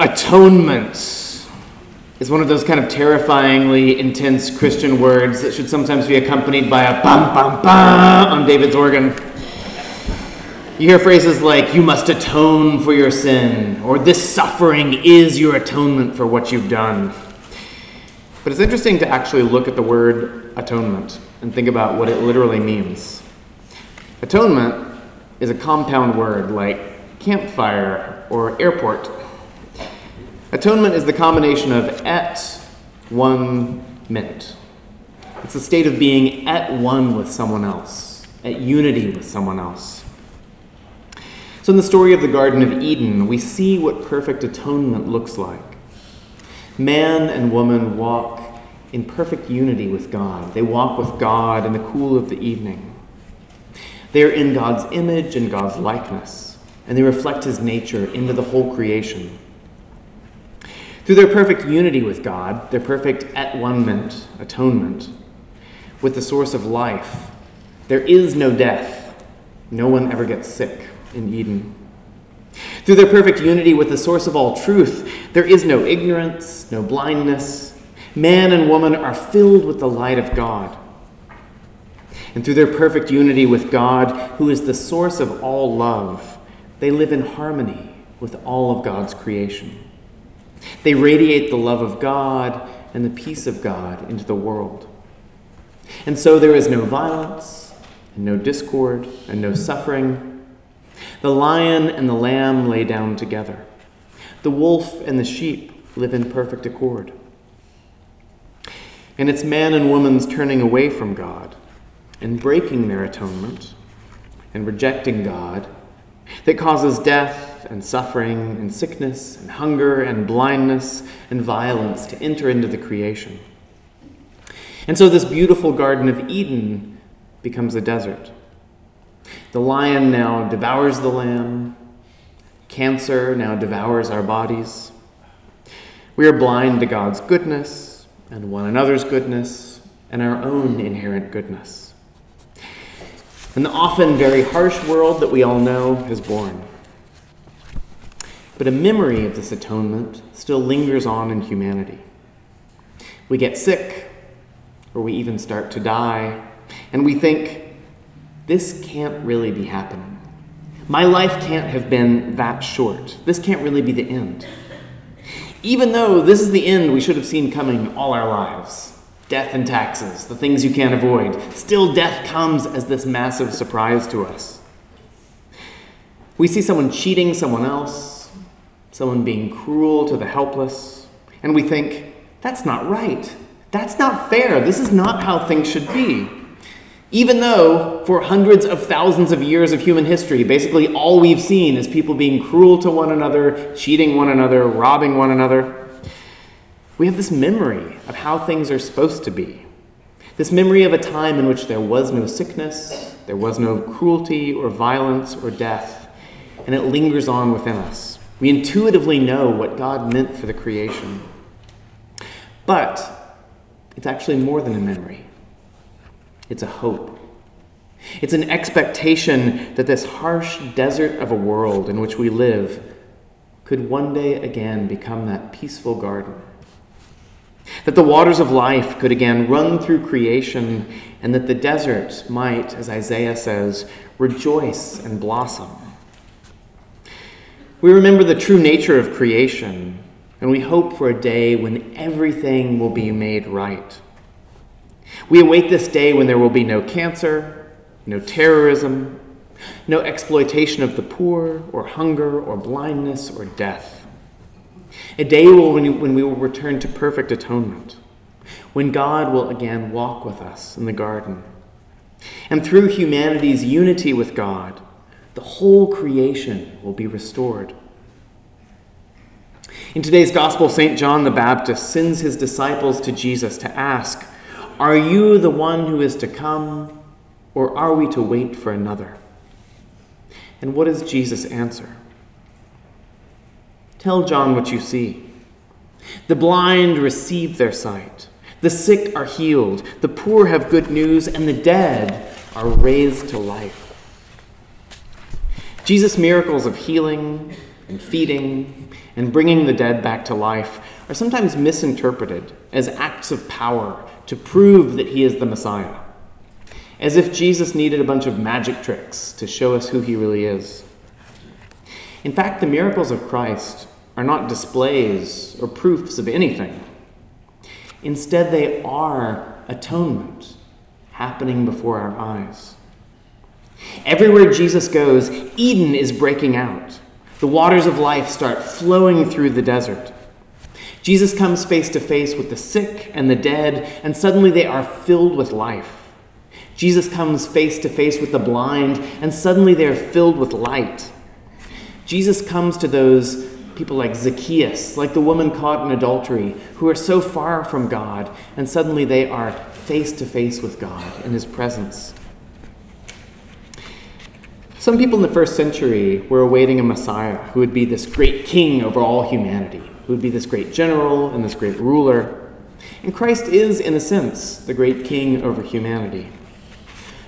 Atonement is one of those kind of terrifyingly intense Christian words that should sometimes be accompanied by a bum bum bum on David's organ. You hear phrases like, you must atone for your sin, or this suffering is your atonement for what you've done. But it's interesting to actually look at the word atonement and think about what it literally means. Atonement is a compound word like campfire or airport. Atonement is the combination of at one ment. It's a state of being at one with someone else, at unity with someone else. So, in the story of the Garden of Eden, we see what perfect atonement looks like. Man and woman walk in perfect unity with God. They walk with God in the cool of the evening. They are in God's image and God's likeness, and they reflect his nature into the whole creation. Through their perfect unity with God, their perfect at one ment, atonement, with the source of life, there is no death. No one ever gets sick in Eden. Through their perfect unity with the source of all truth, there is no ignorance, no blindness. Man and woman are filled with the light of God. And through their perfect unity with God, who is the source of all love, they live in harmony with all of God's creation. They radiate the love of God and the peace of God into the world. And so there is no violence, and no discord, and no suffering the lion and the lamb lay down together. The wolf and the sheep live in perfect accord. And it's man and woman's turning away from God and breaking their atonement and rejecting God that causes death and suffering and sickness and hunger and blindness and violence to enter into the creation. And so this beautiful Garden of Eden becomes a desert. The lion now devours the lamb. Cancer now devours our bodies. We are blind to God's goodness and one another's goodness and our own inherent goodness. And the often very harsh world that we all know is born. But a memory of this atonement still lingers on in humanity. We get sick, or we even start to die, and we think, this can't really be happening. My life can't have been that short. This can't really be the end. Even though this is the end we should have seen coming all our lives death and taxes, the things you can't avoid, still death comes as this massive surprise to us. We see someone cheating someone else, someone being cruel to the helpless, and we think, that's not right. That's not fair. This is not how things should be. Even though, for hundreds of thousands of years of human history, basically all we've seen is people being cruel to one another, cheating one another, robbing one another, we have this memory of how things are supposed to be. This memory of a time in which there was no sickness, there was no cruelty or violence or death, and it lingers on within us. We intuitively know what God meant for the creation. But it's actually more than a memory. It's a hope. It's an expectation that this harsh desert of a world in which we live could one day again become that peaceful garden. That the waters of life could again run through creation, and that the desert might, as Isaiah says, rejoice and blossom. We remember the true nature of creation, and we hope for a day when everything will be made right. We await this day when there will be no cancer, no terrorism, no exploitation of the poor, or hunger, or blindness, or death. A day when we will return to perfect atonement, when God will again walk with us in the garden. And through humanity's unity with God, the whole creation will be restored. In today's gospel, St. John the Baptist sends his disciples to Jesus to ask, are you the one who is to come, or are we to wait for another? And what does Jesus answer? Tell John what you see. The blind receive their sight, the sick are healed, the poor have good news, and the dead are raised to life. Jesus' miracles of healing and feeding and bringing the dead back to life are sometimes misinterpreted as acts of power to prove that he is the Messiah, as if Jesus needed a bunch of magic tricks to show us who he really is. In fact, the miracles of Christ are not displays or proofs of anything. Instead, they are atonement happening before our eyes. Everywhere Jesus goes, Eden is breaking out. The waters of life start flowing through the desert. Jesus comes face to face with the sick and the dead, and suddenly they are filled with life. Jesus comes face to face with the blind, and suddenly they are filled with light. Jesus comes to those people like Zacchaeus, like the woman caught in adultery, who are so far from God, and suddenly they are face to face with God in his presence. Some people in the first century were awaiting a Messiah who would be this great king over all humanity, who would be this great general and this great ruler. And Christ is, in a sense, the great king over humanity.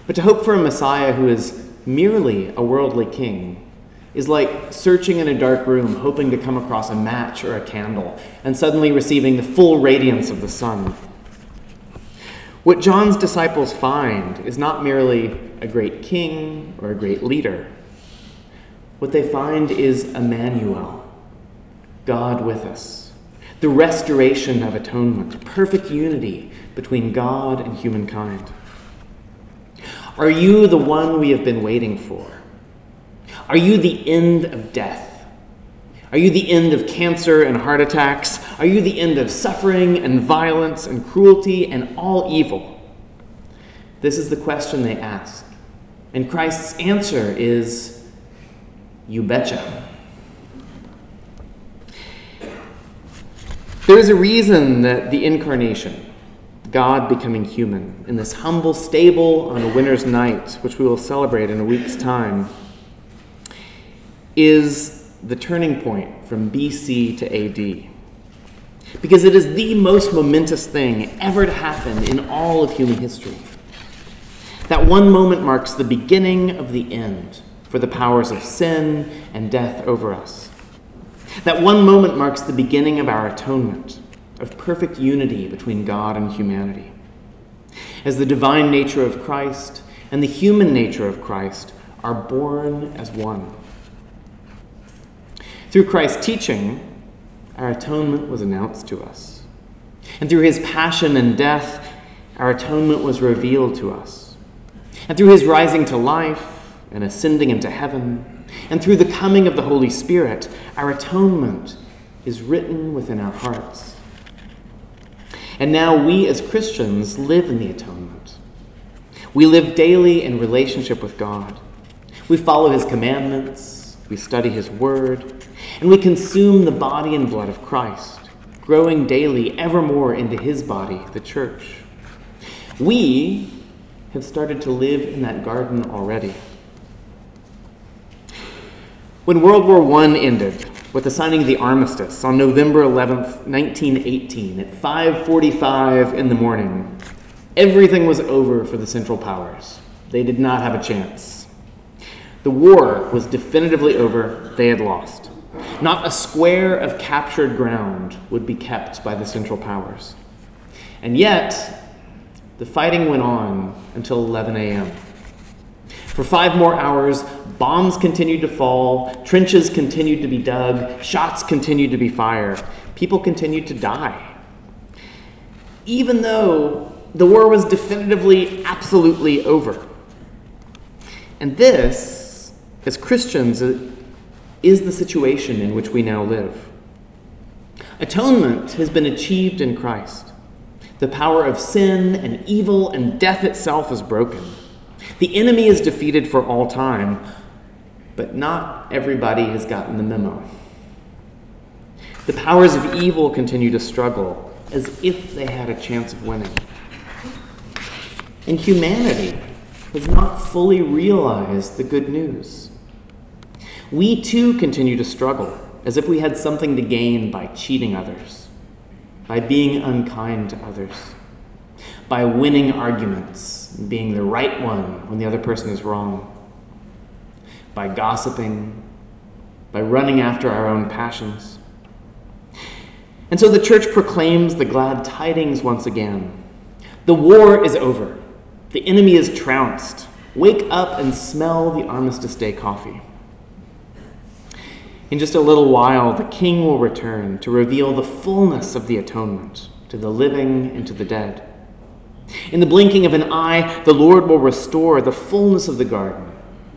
But to hope for a Messiah who is merely a worldly king is like searching in a dark room, hoping to come across a match or a candle, and suddenly receiving the full radiance of the sun. What John's disciples find is not merely a great king or a great leader. What they find is Emmanuel, God with us, the restoration of atonement, perfect unity between God and humankind. Are you the one we have been waiting for? Are you the end of death? Are you the end of cancer and heart attacks? Are you the end of suffering and violence and cruelty and all evil? This is the question they ask. And Christ's answer is, You betcha. There is a reason that the incarnation, God becoming human, in this humble stable on a winter's night, which we will celebrate in a week's time, is the turning point from BC to AD. Because it is the most momentous thing ever to happen in all of human history. That one moment marks the beginning of the end for the powers of sin and death over us. That one moment marks the beginning of our atonement, of perfect unity between God and humanity. As the divine nature of Christ and the human nature of Christ are born as one. Through Christ's teaching, our atonement was announced to us. And through his passion and death, our atonement was revealed to us. And through his rising to life and ascending into heaven, and through the coming of the Holy Spirit, our atonement is written within our hearts. And now we as Christians live in the atonement. We live daily in relationship with God. We follow his commandments, we study his word, and we consume the body and blood of Christ, growing daily ever more into his body, the church. We have started to live in that garden already. When World War I ended, with the signing of the armistice on November 11th, 1918, at 5:45 in the morning, everything was over for the Central Powers. They did not have a chance. The war was definitively over. They had lost. Not a square of captured ground would be kept by the Central Powers. And yet, the fighting went on until 11 a.m. For five more hours, bombs continued to fall, trenches continued to be dug, shots continued to be fired, people continued to die. Even though the war was definitively, absolutely over. And this, as Christians, uh, is the situation in which we now live. Atonement has been achieved in Christ. The power of sin and evil and death itself is broken. The enemy is defeated for all time, but not everybody has gotten the memo. The powers of evil continue to struggle as if they had a chance of winning. And humanity has not fully realized the good news. We too continue to struggle as if we had something to gain by cheating others, by being unkind to others, by winning arguments, being the right one when the other person is wrong, by gossiping, by running after our own passions. And so the church proclaims the glad tidings once again. The war is over. The enemy is trounced. Wake up and smell the Armistice Day coffee. In just a little while, the King will return to reveal the fullness of the atonement to the living and to the dead. In the blinking of an eye, the Lord will restore the fullness of the garden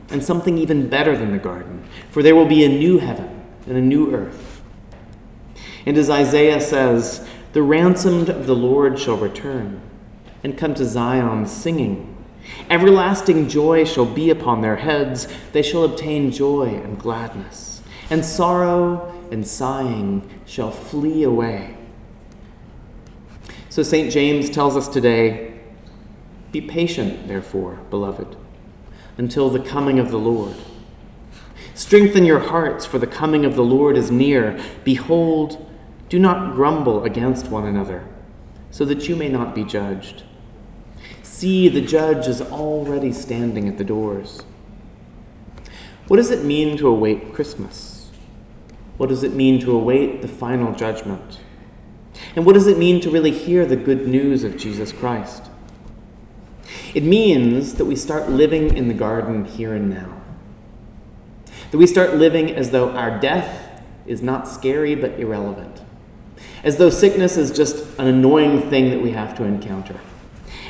and something even better than the garden, for there will be a new heaven and a new earth. And as Isaiah says, the ransomed of the Lord shall return and come to Zion singing. Everlasting joy shall be upon their heads, they shall obtain joy and gladness, and sorrow and sighing shall flee away. So St. James tells us today be patient, therefore, beloved, until the coming of the Lord. Strengthen your hearts, for the coming of the Lord is near. Behold, do not grumble against one another, so that you may not be judged. See, the judge is already standing at the doors. What does it mean to await Christmas? What does it mean to await the final judgment? And what does it mean to really hear the good news of Jesus Christ? It means that we start living in the garden here and now. That we start living as though our death is not scary but irrelevant. As though sickness is just an annoying thing that we have to encounter.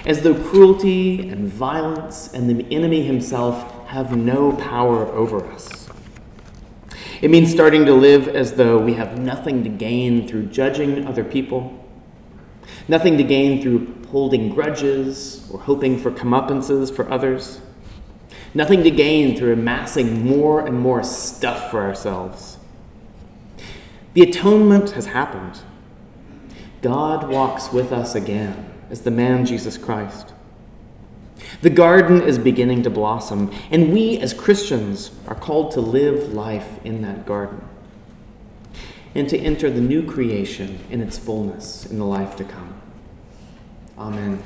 As though cruelty and violence and the enemy himself have no power over us. It means starting to live as though we have nothing to gain through judging other people, nothing to gain through holding grudges or hoping for comeuppances for others, nothing to gain through amassing more and more stuff for ourselves. The atonement has happened. God walks with us again as the man Jesus Christ. The garden is beginning to blossom, and we as Christians are called to live life in that garden and to enter the new creation in its fullness in the life to come. Amen.